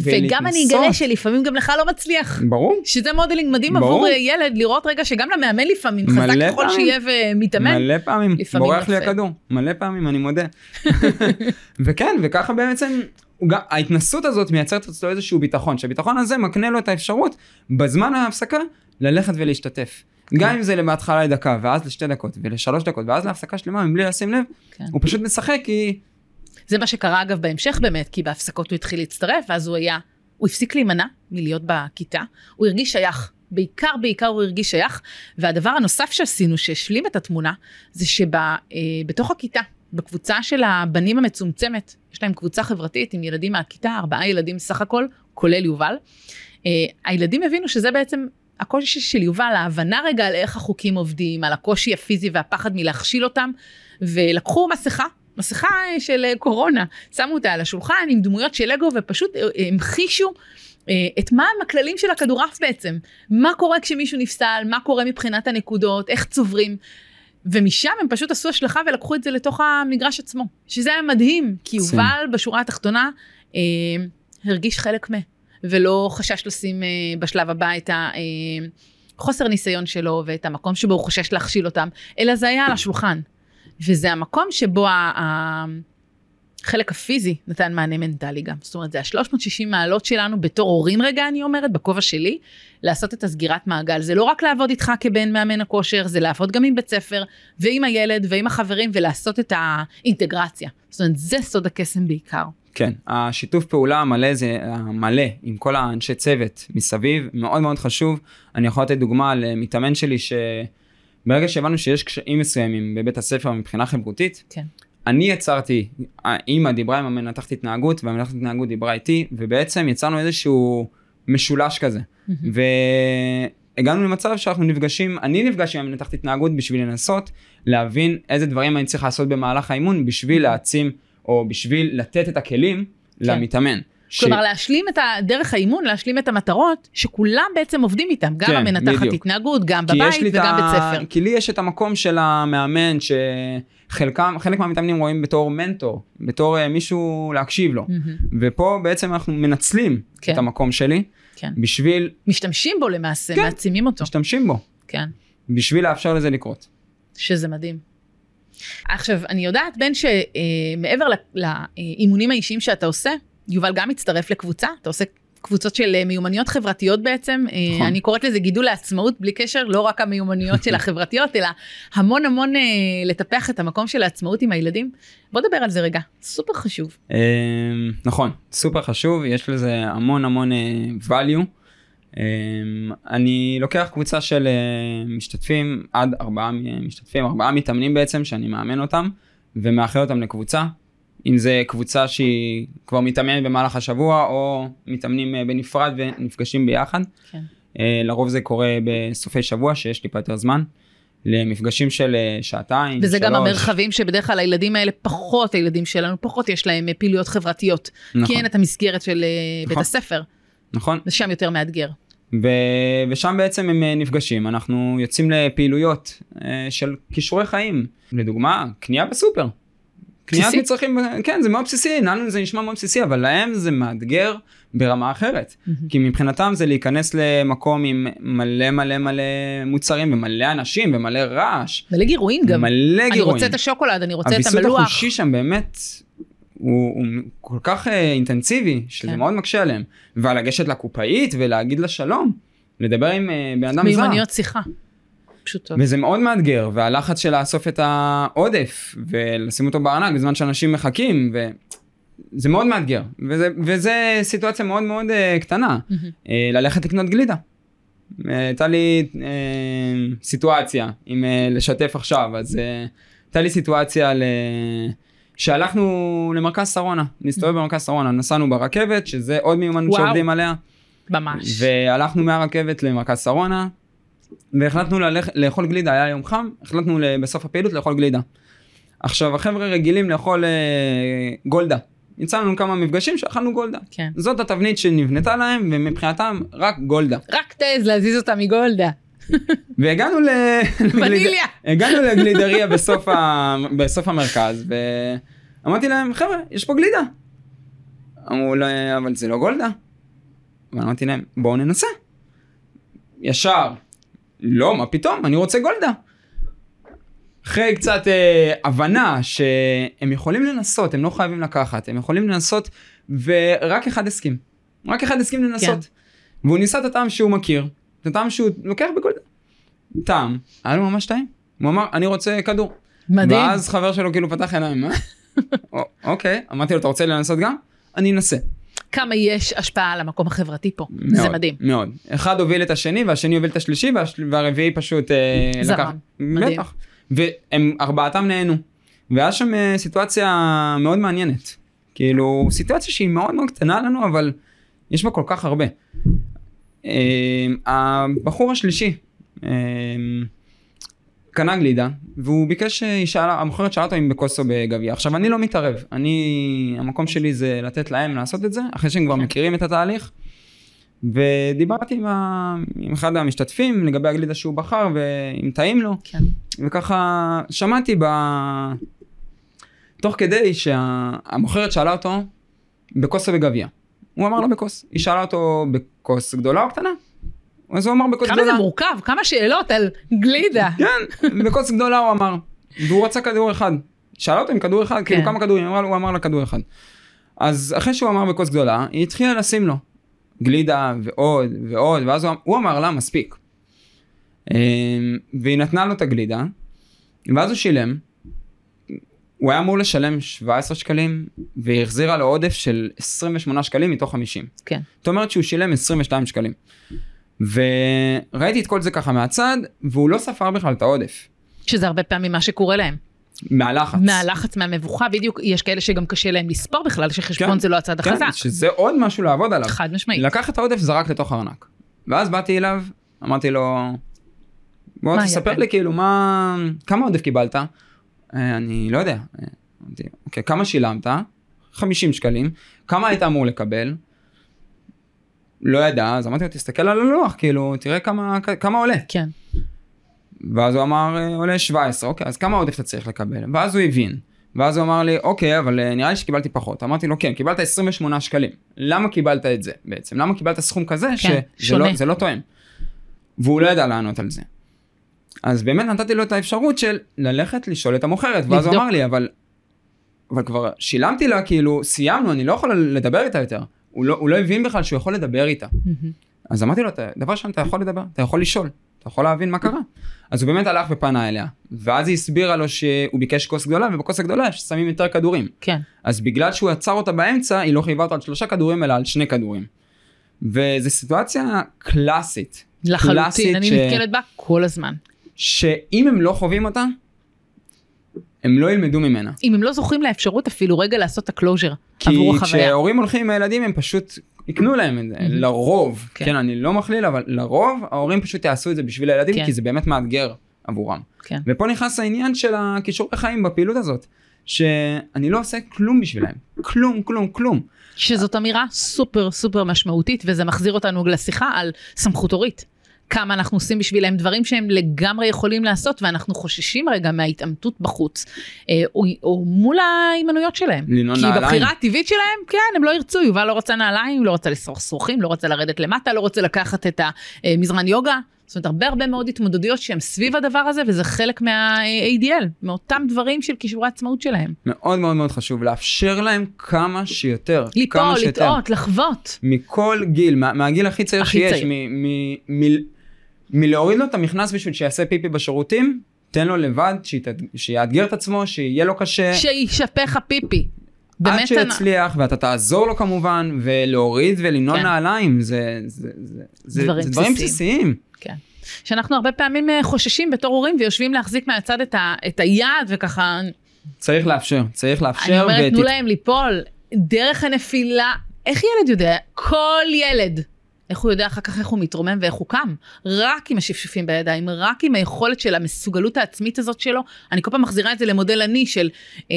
וגם אני ולהתנסות. אגלה שלפעמים גם לך לא מצליח. ברור, שזה modeling מדהים ברור. עבור אה, ילד, לראות רגע שגם למאמן לפעמים, חזק ככל. שיהיה ומתאמן, מלא פעמים, בורח לי. הכדור, מלא פעמים, אני מודה. וכן, וככה בעצם, גם, ההתנסות הזאת מייצרת אצלו איזשהו ביטחון, שהביטחון הזה מקנה לו את האפשרות, בזמן ההפסקה, ללכת ולהשתתף. גם אם זה בהתחלה לדקה, ואז לשתי דקות, ולשלוש דקות, ואז להפסקה שלמה, מבלי לשים לב, כן. הוא פשוט משחק כי... זה מה שקרה אגב בהמשך באמת, כי בהפסקות הוא התחיל להצטרף, ואז הוא היה, הוא הפסיק להימנע מלהיות בכיתה, הוא הרגיש שייך. בעיקר בעיקר הוא הרגיש שייך, והדבר הנוסף שעשינו שהשלים את התמונה, זה שבתוך הכיתה, בקבוצה של הבנים המצומצמת, יש להם קבוצה חברתית עם ילדים מהכיתה, ארבעה ילדים סך הכל, כולל יובל. אה, הילדים הבינו שזה בעצם הקושי של יובל, ההבנה רגע על איך החוקים עובדים, על הקושי הפיזי והפחד מלהכשיל אותם, ולקחו מסכה, מסכה של אה, קורונה, שמו אותה על השולחן עם דמויות של לגו ופשוט אה, המחישו אה, את מה הם הכללים של הכדורעף בעצם, מה קורה כשמישהו נפסל, מה קורה מבחינת הנקודות, איך צוברים. ומשם הם פשוט עשו השלכה ולקחו את זה לתוך המגרש עצמו, שזה היה מדהים, כי. יובל בשורה התחתונה אה, הרגיש חלק מ... ולא חשש לשים אה, בשלב הבא את החוסר ניסיון שלו ואת המקום שבו הוא חושש להכשיל אותם, אלא זה היה על השולחן. וזה המקום שבו ה- ה- החלק הפיזי נתן מענה מנטלי גם. זאת אומרת, זה ה-360 מעלות שלנו בתור הורים רגע, אני אומרת, בכובע שלי, לעשות את הסגירת מעגל. זה לא רק לעבוד איתך כבן מאמן הכושר, זה לעבוד גם עם בית ספר, ועם הילד, ועם החברים, ולעשות את האינטגרציה. זאת אומרת, זה סוד הקסם בעיקר. כן, השיתוף פעולה המלא זה המלא עם כל האנשי צוות מסביב, מאוד מאוד חשוב. אני יכול לתת דוגמה על אה, מתאמן שלי שברגע שהבנו שיש קשיים מסוימים בבית הספר מבחינה חברותית, כן. אני יצרתי, האימא דיברה עם המנתחת התנהגות והמנתחת התנהגות דיברה איתי, ובעצם יצרנו איזשהו משולש כזה. והגענו למצב שאנחנו נפגשים, אני נפגש עם המנתחת התנהגות בשביל לנסות להבין איזה דברים אני צריך לעשות במהלך האימון בשביל להעצים או בשביל לתת את הכלים למתאמן. ש- כלומר, להשלים את דרך האימון, להשלים את המטרות, שכולם בעצם עובדים איתם, גם כן, המנתחת בדיוק. התנהגות, גם בבית וגם ה- בית ספר. כי לי יש את המקום של המאמן שחלקם, חלק מהמתאמנים רואים בתור מנטור, בתור אה, מישהו להקשיב לו. מהמם, ופה בעצם אנחנו מנצלים כן. את המקום שלי כן. בשביל, משתמשים בו למעשה, כן. מעצימים אותו. משתמשים בו, כן. בשביל לאפשר לזה לקרות. שזה מדהים. עכשיו, אני יודעת, בן, שמעבר לאימונים האישיים שאתה עושה, יובל גם מצטרף לקבוצה, אתה עושה קבוצות של אה, מיומנויות חברתיות בעצם, אה, נכון. אני קוראת לזה גידול לעצמאות בלי קשר, לא רק המיומנויות של החברתיות, אלא המון המון אה, לטפח את המקום של העצמאות עם הילדים. בוא נדבר על זה רגע, סופר חשוב. אה, נכון, סופר חשוב, יש לזה המון המון אה, value. אה, אני לוקח קבוצה של אה, משתתפים, עד ארבעה משתתפים, ארבעה מתאמנים בעצם, שאני מאמן אותם, ומאחד אותם לקבוצה. אם זה קבוצה שהיא כבר מתאמנת במהלך השבוע, או מתאמנים אה, בנפרד ונפגשים ביחד. כן. אה, לרוב זה קורה בסופי שבוע, שיש טיפה יותר זמן. למפגשים של שעתיים, וזה גם שלוש. המרחבים שבדרך כלל הילדים האלה פחות, הילדים שלנו פחות יש להם פעילויות חברתיות. נכון, כי אין את המסגרת של אה, בית נכון. הספר, נכון. ושם יותר מאתגר. ו... ושם בעצם הם אה, נפגשים, אנחנו יוצאים לפעילויות אה, של כישורי חיים. לדוגמה, קנייה בסופר. קניית? מצרכים, כן, זה מאוד בסיסי, לנו זה נשמע מאוד בסיסי, אבל להם זה מאתגר ברמה אחרת. כי מבחינתם זה להיכנס למקום עם מלא מלא מלא מוצרים ומלא אנשים ומלא רעש. מלא גירויים גם. מלא אני גירויים. רוצה את השוקולד, אני רוצה את הוויסות המלוח. החושי שם באמת הוא, הוא כל כך אה, אינטנסיבי שזה כן. מאוד מקשה עליהם. ועל לגשת לקופאית ולהגיד לה שלום, לדבר עם אה, בן אדם זר. מיומנויות שיחה. פשוטות. וזה מאוד מאתגר, והלחץ של לאסוף את העודף ולשים אותו בארנק בזמן שאנשים מחכים, וזה מאוד מאתגר, וזה, וזה סיטואציה מאוד מאוד uh, קטנה, מהמם. uh, ללכת לקנות גלידה. אה, הייתה לי uh, סיטואציה, אם uh, לשתף עכשיו, אז uh, הייתה לי סיטואציה ל... שהלכנו למרכז שרונה, נסתובב במרכז שרונה, נסענו ברכבת, שזה עוד מיומנות. שעובדים עליה. ממש. והלכנו מהרכבת למרכז שרונה, והחלטנו ללכת, לאכול גלידה, היה יום חם, החלטנו בסוף הפעילות לאכול גלידה. עכשיו החבר'ה רגילים לאכול אה, גולדה. יצא לנו כמה מפגשים שאכלנו גולדה. כן. זאת התבנית שנבנתה להם, ומבחינתם רק גולדה. רק תעז להזיז אותה מגולדה. והגענו ל... וניליה. הגענו לגלידריה בסוף, ה... בסוף המרכז, ואמרתי להם, חבר'ה, יש פה גלידה. אמרו לי, אבל זה לא גולדה. ואמרתי להם, בואו ננסה. ישר, לא, מה פתאום, אני רוצה גולדה. אחרי קצת אה, הבנה שהם יכולים לנסות, הם לא חייבים לקחת, הם יכולים לנסות, ורק אחד הסכים. רק אחד הסכים לנסות. כן. והוא ניסה את הטעם שהוא מכיר, את הטעם שהוא לוקח בגולדה. טעם, היה לו ממש טעים. הוא אמר, אני רוצה כדור. מדהים. ואז חבר שלו כאילו פתח עיניים, אה? "א- אוקיי, אמרתי לו, אתה רוצה לנסות גם? אני אנסה. כמה יש השפעה על המקום החברתי פה. מאוד, זה מדהים. מאוד. אחד הוביל את השני והשני הוביל את השלישי והשל- והרביעי פשוט אה, זרם. לקח. מדהים. בטח. והם ארבעתם נהנו. והיה שם אה, סיטואציה מאוד מעניינת. כאילו סיטואציה שהיא מאוד מאוד קטנה לנו אבל יש בה כל כך הרבה. אה, הבחור השלישי אה, קנה גלידה והוא ביקש שישאל, המוכרת שאלה אותו אם בכוס או בגביע. עכשיו אני לא מתערב, אני, המקום שלי זה לתת להם לעשות את זה אחרי שהם כבר כן. מכירים את התהליך. ודיברתי עם, ה... עם אחד המשתתפים לגבי הגלידה שהוא בחר ואם טעים לו כן. וככה שמעתי ב... תוך כדי שהמוכרת שאלה אותו בכוס או בגביע. הוא אמר לה בכוס. היא שאלה אותו בכוס גדולה או קטנה? אז הוא אמר בכוס כמה זה גדולה. מורכב, כמה שאלות על גלידה. כן, בכוס גדולה הוא אמר. והוא רצה כדור אחד. שאלה אותו עם כדור אחד, כאילו כן. כמה כדורים, הוא אמר- הוא אמר לה כדור אחד. אז אחרי שהוא אמר בכוס גדולה, היא התחילה לשים לו גלידה ועוד ועוד, ואז הוא, אמ- הוא אמר לה מספיק. אמ, והיא נתנה לו את הגלידה, ואז הוא שילם. הוא היה אמור לשלם 17 שקלים, והיא החזירה לו עודף של 28 שקלים מתוך 50. כן. זאת אומרת שהוא שילם 22 שקלים. וראיתי את כל זה ככה מהצד, והוא לא ספר בכלל את העודף. שזה הרבה פעמים מה שקורה להם. מהלחץ. מהלחץ, מהמבוכה, בדיוק, יש כאלה שגם קשה להם לספור בכלל, שחשבון כן, זה לא הצד כן, החזק. שזה עוד משהו לעבוד עליו. חד משמעית. לקח את העודף, זרק לתוך הארנק. ואז באתי אליו, אמרתי לו, בוא תספר? לי כאילו מה, כמה עודף קיבלת? "אה, אני לא יודע. אה, אוקיי, כמה שילמת? 50 שקלים. כמה היית אמור לקבל? לא ידע, אז אמרתי לו, תסתכל על הלוח, כאילו, תראה כמה, כמה עולה. כן. ואז הוא אמר, אה, עולה 17, אוקיי, אז כמה עודף אתה צריך לקבל? ואז הוא הבין. ואז הוא אמר לי, אוקיי, אבל אה, נראה לי שקיבלתי פחות. אמרתי לו, כן, קיבלת 28 שקלים. למה קיבלת את זה בעצם? למה קיבלת סכום כזה שזה כן, שונה. לא, זה לא תואם? והוא לא ידע לענות על זה. אז באמת נתתי לו את האפשרות של ללכת לשאול את המוכרת, ואז הוא. אמר לי, אבל, אבל כבר שילמתי לה, כאילו, סיימנו, אני לא יכול לדבר איתה יותר. הוא לא, הוא לא הבין בכלל שהוא יכול לדבר איתה. אז אמרתי לו, "אתה- דבר ראשון, אתה יכול לדבר, אתה יכול לשאול, אתה יכול להבין מה קרה. אז הוא באמת הלך ופנה אליה, ואז היא הסבירה לו שהוא ביקש כוס גדולה, ובכוס הגדולה שמים יותר כדורים. כן. אז בגלל שהוא עצר אותה באמצע, היא לא חייבה אותו על שלושה כדורים, אלא על שני כדורים. וזו סיטואציה קלאסית. לחלוטין, אני ש- נתקלת בה כל הזמן. שאם הם לא חווים אותה, הם לא ילמדו ממנה. אם הם לא זוכים לאפשרות אפילו רגע לעשות את הקלוז'ר כי עבור החוויה. כשהורים הולכים עם הילדים הם פשוט יקנו להם את זה, מהמם. לרוב, כן. כן, אני לא מכליל, אבל לרוב ההורים פשוט יעשו את זה בשביל הילדים, כן. כי זה באמת מאתגר עבורם. כן. ופה נכנס העניין של הכישורי חיים בפעילות הזאת, שאני לא עושה כלום בשבילם, כלום, כלום, כלום. שזאת אמירה סופר סופר משמעותית וזה מחזיר אותנו לשיחה על סמכות הורית. כמה אנחנו עושים בשבילם דברים שהם לגמרי יכולים לעשות ואנחנו חוששים רגע מההתעמתות בחוץ אה, או, או מול ההימנויות שלהם. לנעול כי נעליים. בבחירה הטבעית שלהם כן הם לא ירצו יובל לא רצה נעליים לא רצה לשרוך שרוכים לא רצה לרדת למטה לא רוצה לקחת את המזרן יוגה. זאת אומרת הרבה הרבה מאוד התמודדויות שהם סביב הדבר הזה וזה חלק מה-ADL מאותם דברים של כישורי עצמאות שלהם. מאוד מאוד מאוד חשוב לאפשר להם כמה שיותר, ליפול. לטעות, לחוות. מכל גיל, מה, מהגיל הכי צעיר הכי שיש, צעיר. מ, מ, מ, מלהוריד לו את המכנס בשביל שיעשה פיפי בשירותים, תן לו לבד, שיתאד- שיאתגר את עצמו, שיהיה לו קשה. שישפה לך פיפי. עד באמת, אני- שיצליח ואתה תעזור לו כמובן ולהוריד ולנעול כן. נעליים זה, זה, זה, זה, דברים זה דברים בסיסיים. בסיסיים. כן. שאנחנו הרבה פעמים אה, חוששים בתור הורים ויושבים להחזיק מהצד את, ה, את היד וככה, צריך לאפשר צריך אני לאפשר אומרת תנו ות- להם ליפול דרך הנפילה, איך ילד יודע? כל ילד. איך הוא יודע אחר כך איך הוא מתרומם ואיך הוא קם? רק עם השפשופים בידיים, רק עם היכולת של המסוגלות העצמית הזאת שלו. אני כל פעם מחזירה את זה למודל אני של אה, אה,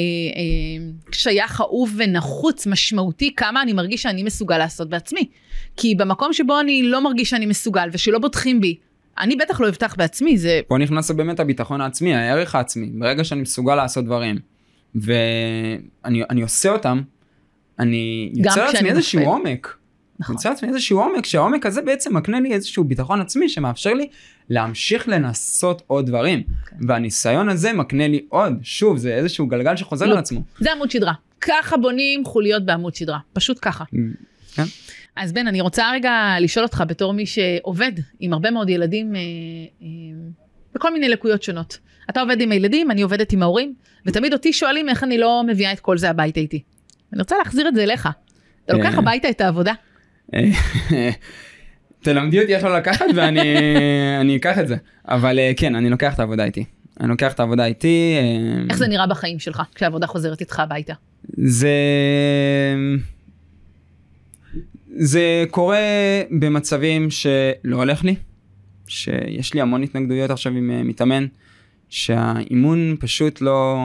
שייך אהוב ונחוץ, משמעותי, כמה אני מרגיש שאני מסוגל לעשות בעצמי. כי במקום שבו אני לא מרגיש שאני מסוגל ושלא בוטחים בי, אני בטח לא אבטח בעצמי, זה פה נכנס באמת הביטחון העצמי הערך העצמי ברגע שאני מסוגל לעשות דברים ואני אני עושה אותם אני יוצר לעצמי איזשהו. עומק. נכון. יוצר לעצמי איזשהו עומק שהעומק הזה בעצם מקנה לי איזשהו ביטחון עצמי שמאפשר לי להמשיך לנסות עוד דברים כן. והניסיון הזה מקנה לי עוד שוב זה איזשהו גלגל שחוזר לא. על עצמו. זה עמוד שדרה. ככה בונים חוליות בעמוד שדרה, פשוט ככה. כן. אז בן, אני רוצה רגע לשאול אותך בתור מי שעובד עם הרבה מאוד ילדים אה, אה, בכל מיני לקויות שונות. אתה עובד עם הילדים, אני עובדת עם ההורים, ותמיד אותי שואלים איך אני לא מביאה את כל זה הביתה איתי. אני רוצה להחזיר את זה אליך. אתה לוקח אה. הביתה את העבודה? תלמדי אותי איך לא לקחת ואני אני אקח את זה אבל אה, כן אני לוקח את העבודה איתי. אני לוקח את העבודה איתי. אה, איך זה נראה בחיים שלך כשהעבודה חוזרת איתך הביתה? זה זה קורה במצבים שלא הולך לי שיש לי המון התנגדויות עכשיו עם אה, מתאמן שהאימון פשוט לא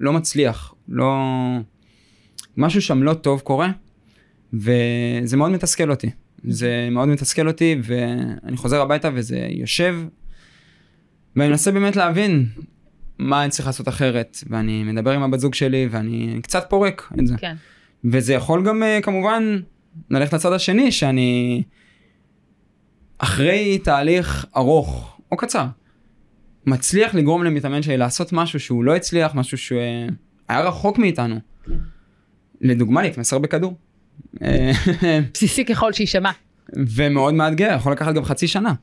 לא מצליח לא משהו שם לא טוב קורה וזה מאוד מתסכל אותי זה מאוד מתסכל אותי ואני חוזר הביתה וזה יושב ואני מנסה באמת להבין מה אני צריך לעשות אחרת ואני מדבר עם הבת זוג שלי ואני קצת פורק את זה כן. וזה יכול גם אה, כמובן ללכת לצד השני שאני אחרי תהליך ארוך או קצר מצליח לגרום למתאמן שלי לעשות משהו שהוא לא הצליח משהו שהיה רחוק מאיתנו כן. לדוגמה להתמסר בכדור. אה, בסיסי ככל שיישמע. ומאוד מאתגר יכול לקחת גם חצי שנה.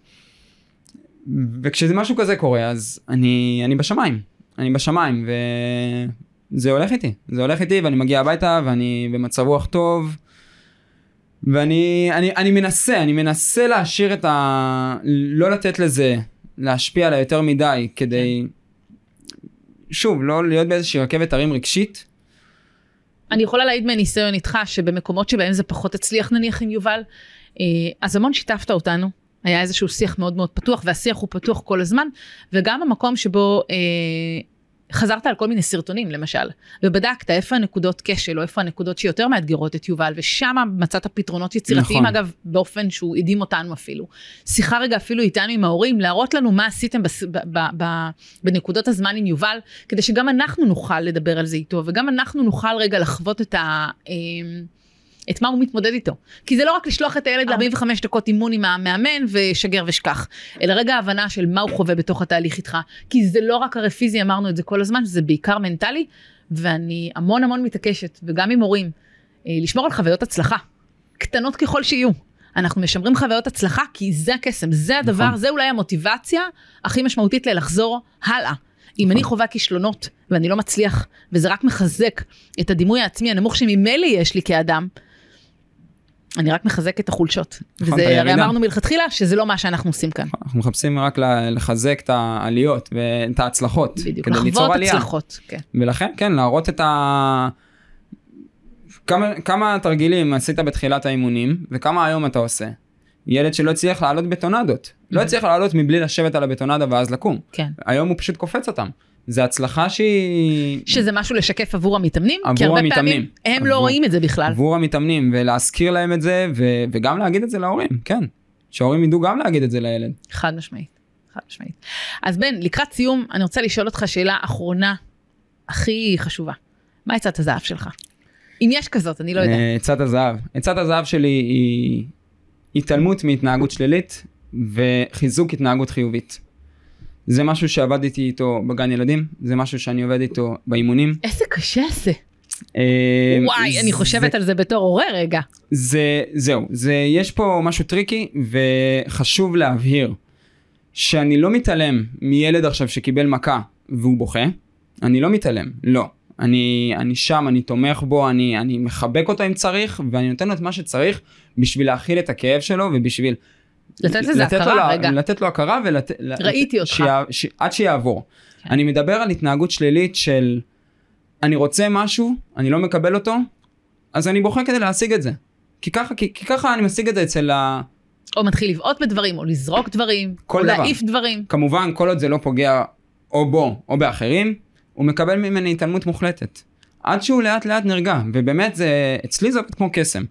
וכשזה משהו כזה קורה אז אני אני בשמיים אני בשמיים וזה הולך איתי זה הולך איתי ואני מגיע הביתה ואני במצב רוח טוב. ואני אני, אני מנסה אני מנסה להשאיר את ה... לא לתת לזה להשפיע עליי יותר מדי כדי שוב לא להיות באיזושהי רכבת הרים רגשית. אני יכולה להעיד מניסיון איתך שבמקומות שבהם זה פחות הצליח נניח עם יובל, אה, אז המון שיתפת אותנו. היה איזשהו שיח מאוד מאוד פתוח והשיח הוא פתוח כל הזמן וגם המקום שבו אה, חזרת על כל מיני סרטונים למשל ובדקת איפה הנקודות כשל או איפה הנקודות שיותר מאתגרות את יובל ושם מצאת פתרונות יצירתיים נכון. אגב באופן שהוא הדהים אותנו אפילו. שיחה רגע אפילו איתנו עם ההורים להראות לנו מה עשיתם בס, ב, ב, ב, בנקודות הזמן עם יובל כדי שגם אנחנו נוכל לדבר על זה איתו וגם אנחנו נוכל רגע לחוות את ה... אה, את מה הוא מתמודד איתו. כי זה לא רק לשלוח את הילד ל-45 דקות אימון עם המאמן ושגר ושכח, אלא רגע הבנה של מה הוא חווה בתוך התהליך איתך. כי זה לא רק הרי פיזי, אמרנו את זה כל הזמן, זה בעיקר מנטלי, ואני המון המון מתעקשת, וגם עם הורים, אה, לשמור על חוויות הצלחה, קטנות ככל שיהיו. אנחנו משמרים חוויות הצלחה כי זה הקסם, זה הדבר, נכון. זה אולי המוטיבציה הכי משמעותית ללחזור הלאה. אם אני חווה כישלונות ואני לא מצליח, וזה רק מחזק את הדימוי העצמי הנמוך שממילא יש לי כאדם, אני רק מחזק את החולשות. נכון, וזה הרי. אמרנו מלכתחילה שזה לא מה שאנחנו עושים כאן. אנחנו מחפשים רק לחזק את העליות ואת ההצלחות בדיוק, לחוות. הצלחות. כן. ולכן כן להראות את ה... כמה, כמה תרגילים עשית בתחילת האימונים וכמה היום אתה עושה. ילד שלא הצליח לעלות בטונדות לא הצליח לעלות מבלי לשבת על הבטונדה ואז לקום כן. היום הוא פשוט קופץ אותם. זה הצלחה שהיא שזה משהו לשקף עבור המתאמנים, כי עבור הרבה המתאמנים. פעמים הם לא עבור- רואים את זה בכלל. עבור המתאמנים ולהזכיר להם את זה ו... וגם להגיד את זה להורים כן שההורים ידעו גם להגיד את זה לילד. חד משמעית. חד משמעית. אז בן, לקראת סיום, אני רוצה לשאול אותך שאלה אחרונה, הכי חשובה. מה עצת הזהב שלך? אם יש כזאת, אני לא יודעת. אה, עצת הזהב. עצת הזהב שלי היא התעלמות מהתנהגות שלילית וחיזוק התנהגות חיובית. זה משהו שעבדתי איתו בגן ילדים, זה משהו שאני עובד איתו באימונים. איזה קשה זה. אה, וואי, אני חושבת זה, על זה בתור הורה רגע. זה, זהו, זה, יש פה משהו טריקי וחשוב להבהיר שאני לא מתעלם מילד עכשיו שקיבל מכה והוא בוכה, אני לא מתעלם, לא. אני, אני שם, אני תומך בו, אני, אני מחבק אותו אם צריך, ואני נותן לו את מה שצריך בשביל להכיל את הכאב שלו ובשביל... לתת לזה הכרה, לו, רגע. לתת לו הכרה ולתת... ראיתי אותך. שיה, ש, עד שיעבור. כן. אני מדבר על התנהגות שלילית של אני רוצה משהו, אני לא מקבל אותו, אז אני בוכה כדי להשיג את זה. כי ככה, כי, כי ככה אני משיג את זה אצל ה... או מתחיל לבעוט בדברים, או לזרוק דברים, או דבר. להעיף דברים. כמובן, כל עוד זה לא פוגע או בו או באחרים, הוא מקבל ממני התעלמות מוחלטת. עד שהוא לאט לאט נרגע, ובאמת זה, אצלי זה עובד כמו קסם.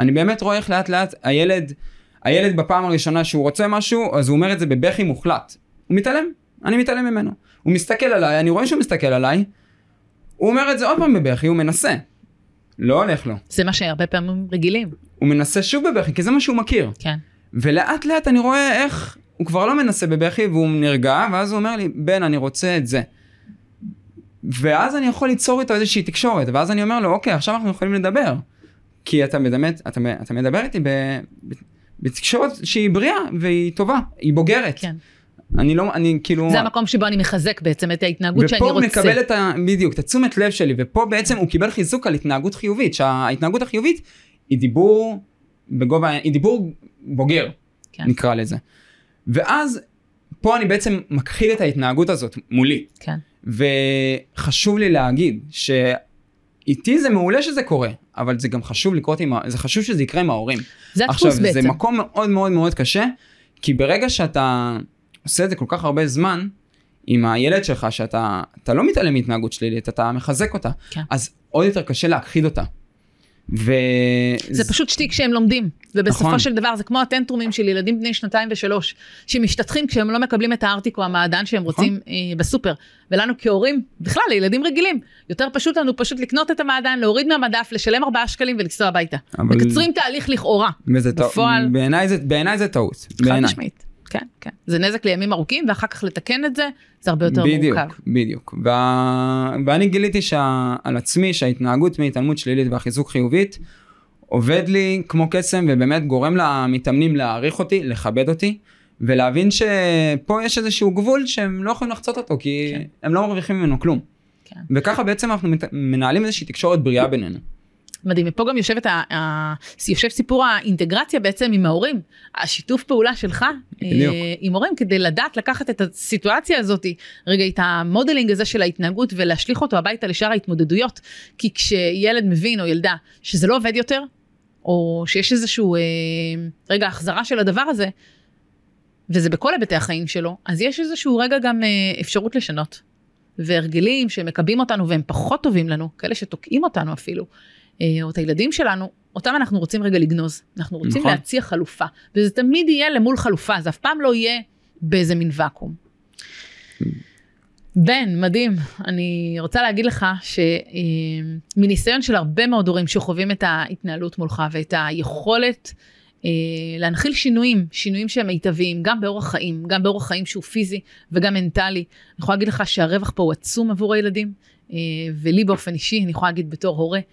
אני באמת רואה איך לאט לאט הילד, הילד בפעם הראשונה שהוא רוצה משהו, אז הוא אומר את זה בבכי מוחלט. הוא מתעלם, אני מתעלם ממנו. הוא מסתכל עליי, אני רואה שהוא מסתכל עליי, הוא אומר את זה עוד פעם בבכי, הוא מנסה. לא הולך לו. זה מה שהרבה פעמים רגילים. הוא מנסה שוב בבכי, כי זה מה שהוא מכיר. כן. ולאט לאט אני רואה איך הוא כבר לא מנסה בבכי והוא נרגע, ואז הוא אומר לי, בן, אני רוצה את זה. ואז אני יכול ליצור איתו איזושהי תקשורת, ואז אני אומר לו, אוקיי, עכשיו אנחנו יכולים לדבר. כי אתה מדבר, אתה, אתה מדבר איתי ב, בתקשורת שהיא בריאה והיא טובה, היא בוגרת. כן. אני לא, אני כאילו... זה המקום שבו אני מחזק בעצם את ההתנהגות שאני רוצה. ופה הוא מקבל את ה... בדיוק, את התשומת לב שלי, ופה בעצם הוא קיבל חיזוק על התנהגות חיובית, שההתנהגות החיובית היא דיבור בגובה, היא דיבור בוגר, כן. נקרא לזה. ואז פה אני בעצם מכחיל את ההתנהגות הזאת מולי. כן. וחשוב לי להגיד שאיתי זה מעולה שזה קורה, אבל זה גם חשוב לקרות עם, זה חשוב שזה יקרה עם ההורים. זה הדפוס בעצם. עכשיו, זה מקום מאוד מאוד מאוד קשה, כי ברגע שאתה עושה את זה כל כך הרבה זמן, עם הילד שלך, שאתה לא מתעלם מהתנהגות שלילית, אתה מחזק אותה, כן. אז עוד יותר קשה להכחיד אותה. ו... זה פשוט שטיק שהם לומדים, ובסופו נכון. של דבר זה כמו הטנטרומים של ילדים בני שנתיים ושלוש, שמשתטחים כשהם לא מקבלים את הארטיק או המעדן שהם נכון. רוצים אה, בסופר. ולנו כהורים, בכלל לילדים רגילים, יותר פשוט לנו פשוט לקנות את המעדן, להוריד מהמדף, לשלם ארבעה שקלים ולנסוע הביתה. אבל... מקצרים תהליך לכאורה. בפועל... בעיניי זה, בעיני זה טעות. חד משמעית. כן, כן. זה נזק לימים ארוכים, ואחר כך לתקן את זה, זה הרבה יותר בדיוק, מורכב. בדיוק, בדיוק. ואני גיליתי שה... על עצמי שההתנהגות מהתעלמות שלילית והחיזוק חיובית, עובד לי כמו קסם, ובאמת גורם למתאמנים להעריך אותי, לכבד אותי, ולהבין שפה יש איזשהו גבול שהם לא יכולים לחצות אותו, כי כן. הם לא מרוויחים ממנו כלום. כן. וככה בעצם אנחנו מנהלים איזושהי תקשורת בריאה בינינו. מדהים, ופה גם יושב, ה, ה, יושב סיפור האינטגרציה בעצם עם ההורים, השיתוף פעולה שלך אה, עם הורים כדי לדעת לקחת את הסיטואציה הזאת, רגע את המודלינג הזה של ההתנהגות ולהשליך אותו הביתה לשאר ההתמודדויות, כי כשילד מבין או ילדה שזה לא עובד יותר, או שיש איזשהו אה, רגע החזרה של הדבר הזה, וזה בכל היבטי החיים שלו, אז יש איזשהו רגע גם אה, אפשרות לשנות. והרגלים שמקבים אותנו והם פחות טובים לנו, כאלה שתוקעים אותנו אפילו, או את הילדים שלנו, אותם אנחנו רוצים רגע לגנוז. אנחנו רוצים נכון. להציע חלופה, וזה תמיד יהיה למול חלופה, זה אף פעם לא יהיה באיזה מין ואקום. בן, מדהים. אני רוצה להגיד לך שמניסיון של הרבה מאוד הורים שחווים את ההתנהלות מולך ואת היכולת אה, להנחיל שינויים, שינויים שהם מיטביים, גם באורח חיים, גם באורח חיים שהוא פיזי וגם מנטלי. אני יכולה להגיד לך שהרווח פה הוא עצום עבור הילדים, אה, ולי באופן אישי, אני יכולה להגיד בתור הורה, אה,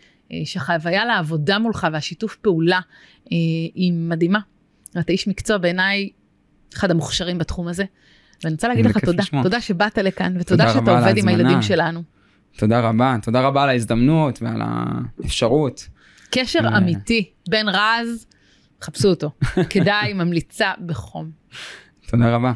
שהחוויה לעבודה מולך והשיתוף פעולה אה, היא מדהימה. אתה איש מקצוע בעיניי אחד המוכשרים בתחום הזה. ואני רוצה להגיד לך תודה, לשמוע. תודה שבאת לכאן ותודה שאתה עובד עם הילדים שלנו. תודה רבה, תודה רבה על ההזדמנות ועל האפשרות. קשר ו... אמיתי בין רז, חפשו אותו, כדאי, ממליצה בחום. תודה רבה.